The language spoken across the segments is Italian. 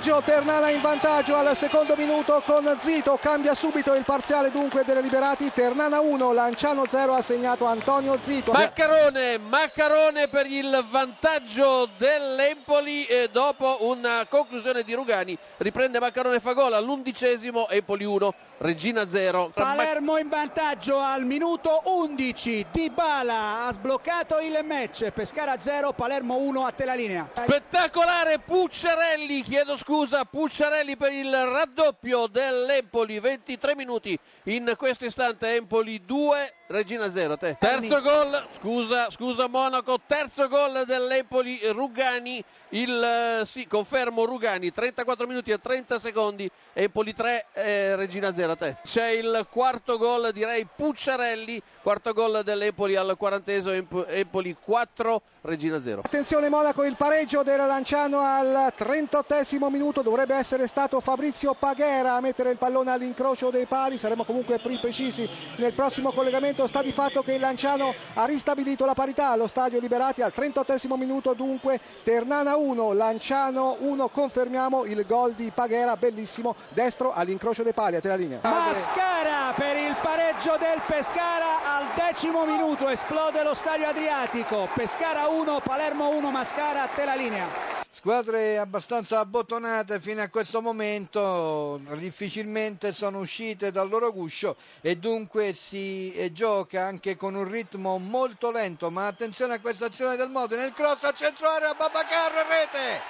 pareggio, Ternana in vantaggio al secondo minuto con Zito, cambia subito il parziale dunque delle liberati, Ternana 1, Lanciano 0 ha segnato Antonio Zito. Maccarone, Maccarone per il vantaggio dell'Empoli e dopo una conclusione di Rugani riprende Maccarone fa gol all'undicesimo, Empoli 1, Regina 0. Palermo in vantaggio al minuto 11, Dybala ha sbloccato il match, Pescara 0, Palermo 1 a te la linea. Spettacolare Pucciarelli, chiedo scusa, Pucciarelli per il raddoppio dell'Empoli, 23 minuti in questo istante, Empoli 2, Regina 0. Te. Terzo gol, scusa, scusa Monaco, terzo gol dell'Empoli, Rugani, il, eh, sì, confermo Rugani, 34 minuti e 30 secondi, Empoli 3, eh, Regina 0. Te. C'è il quarto gol, direi Pucciarelli, quarto gol dell'Empoli al quarantesimo, Empoli 4, Regina 0. Attenzione Monaco, il pareggio del Lanciano al 38 minuto, dovrebbe essere stato Fabrizio Paghera a mettere il pallone all'incrocio dei pali, saremo comunque più precisi nel prossimo collegamento sta di fatto che il Lanciano ha ristabilito la parità. Allo stadio Liberati al 38 minuto dunque Ternana 1 Lanciano 1 confermiamo il gol di Paghera bellissimo destro all'incrocio dei pali a te la linea. Mascara per il pareggio del Pescara al decimo minuto esplode lo stadio Adriatico. Pescara 1 Palermo 1 Mascara a te la linea squadre abbastanza abbottonate fino a questo momento difficilmente sono uscite dal loro guscio e dunque si gioca anche con un ritmo molto lento ma attenzione a questa azione del Modena il cross a centro area Babacar rete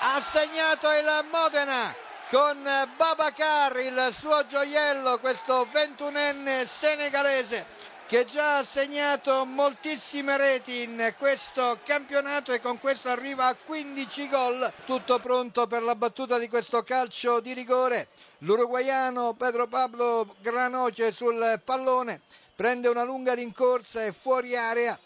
ha segnato il Modena con Babacar il suo gioiello questo ventunenne senegalese che già ha segnato moltissime reti in questo campionato e con questo arriva a 15 gol. Tutto pronto per la battuta di questo calcio di rigore. L'uruguaiano Pedro Pablo Granoce sul pallone prende una lunga rincorsa e fuori area.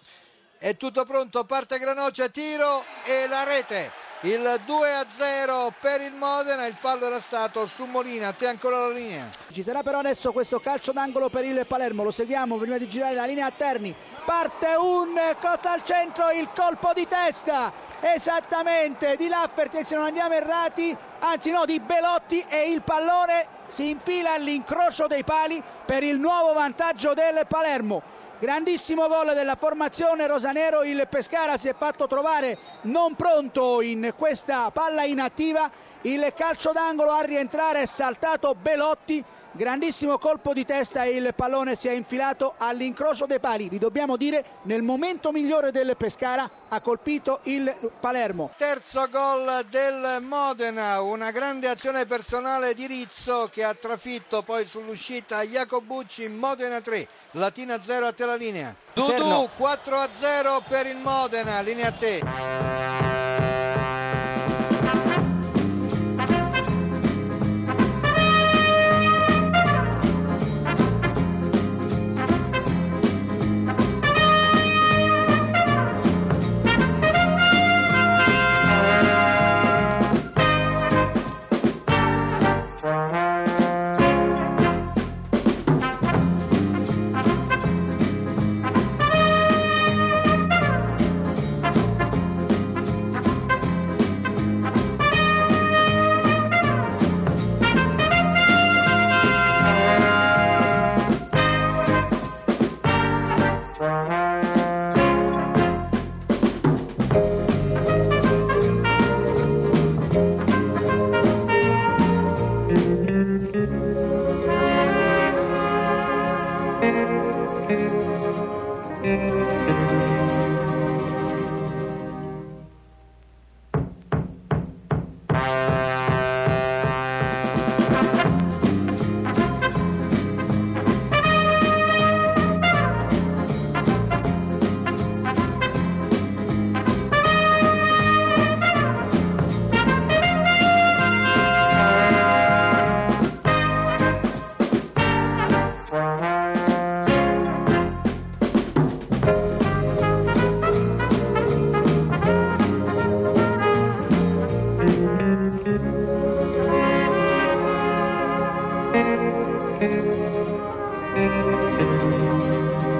È tutto pronto, parte Granoce, tiro e la rete il 2 a 0 per il Modena il fallo era stato su Molina te ancora la linea? Ci sarà però adesso questo calcio d'angolo per il Palermo lo seguiamo prima di girare la linea a Terni. Parte un cotta al centro il colpo di testa esattamente di Lafferty se non andiamo errati anzi no di Belotti e il pallone si infila all'incrocio dei pali per il nuovo vantaggio del Palermo grandissimo gol della formazione rosanero il Pescara si è fatto trovare non pronto in questa palla inattiva. Il calcio d'angolo a rientrare è saltato Belotti grandissimo colpo di testa e il pallone si è infilato all'incrocio dei pali. Vi dobbiamo dire nel momento migliore del Pescara ha colpito il Palermo. Terzo gol del Modena una grande azione personale di Rizzo che ha trafitto poi sull'uscita Jacobucci Modena 3 Latina 0 a te la linea. Dudu 4 a 0 per il Modena linea a te Thank you.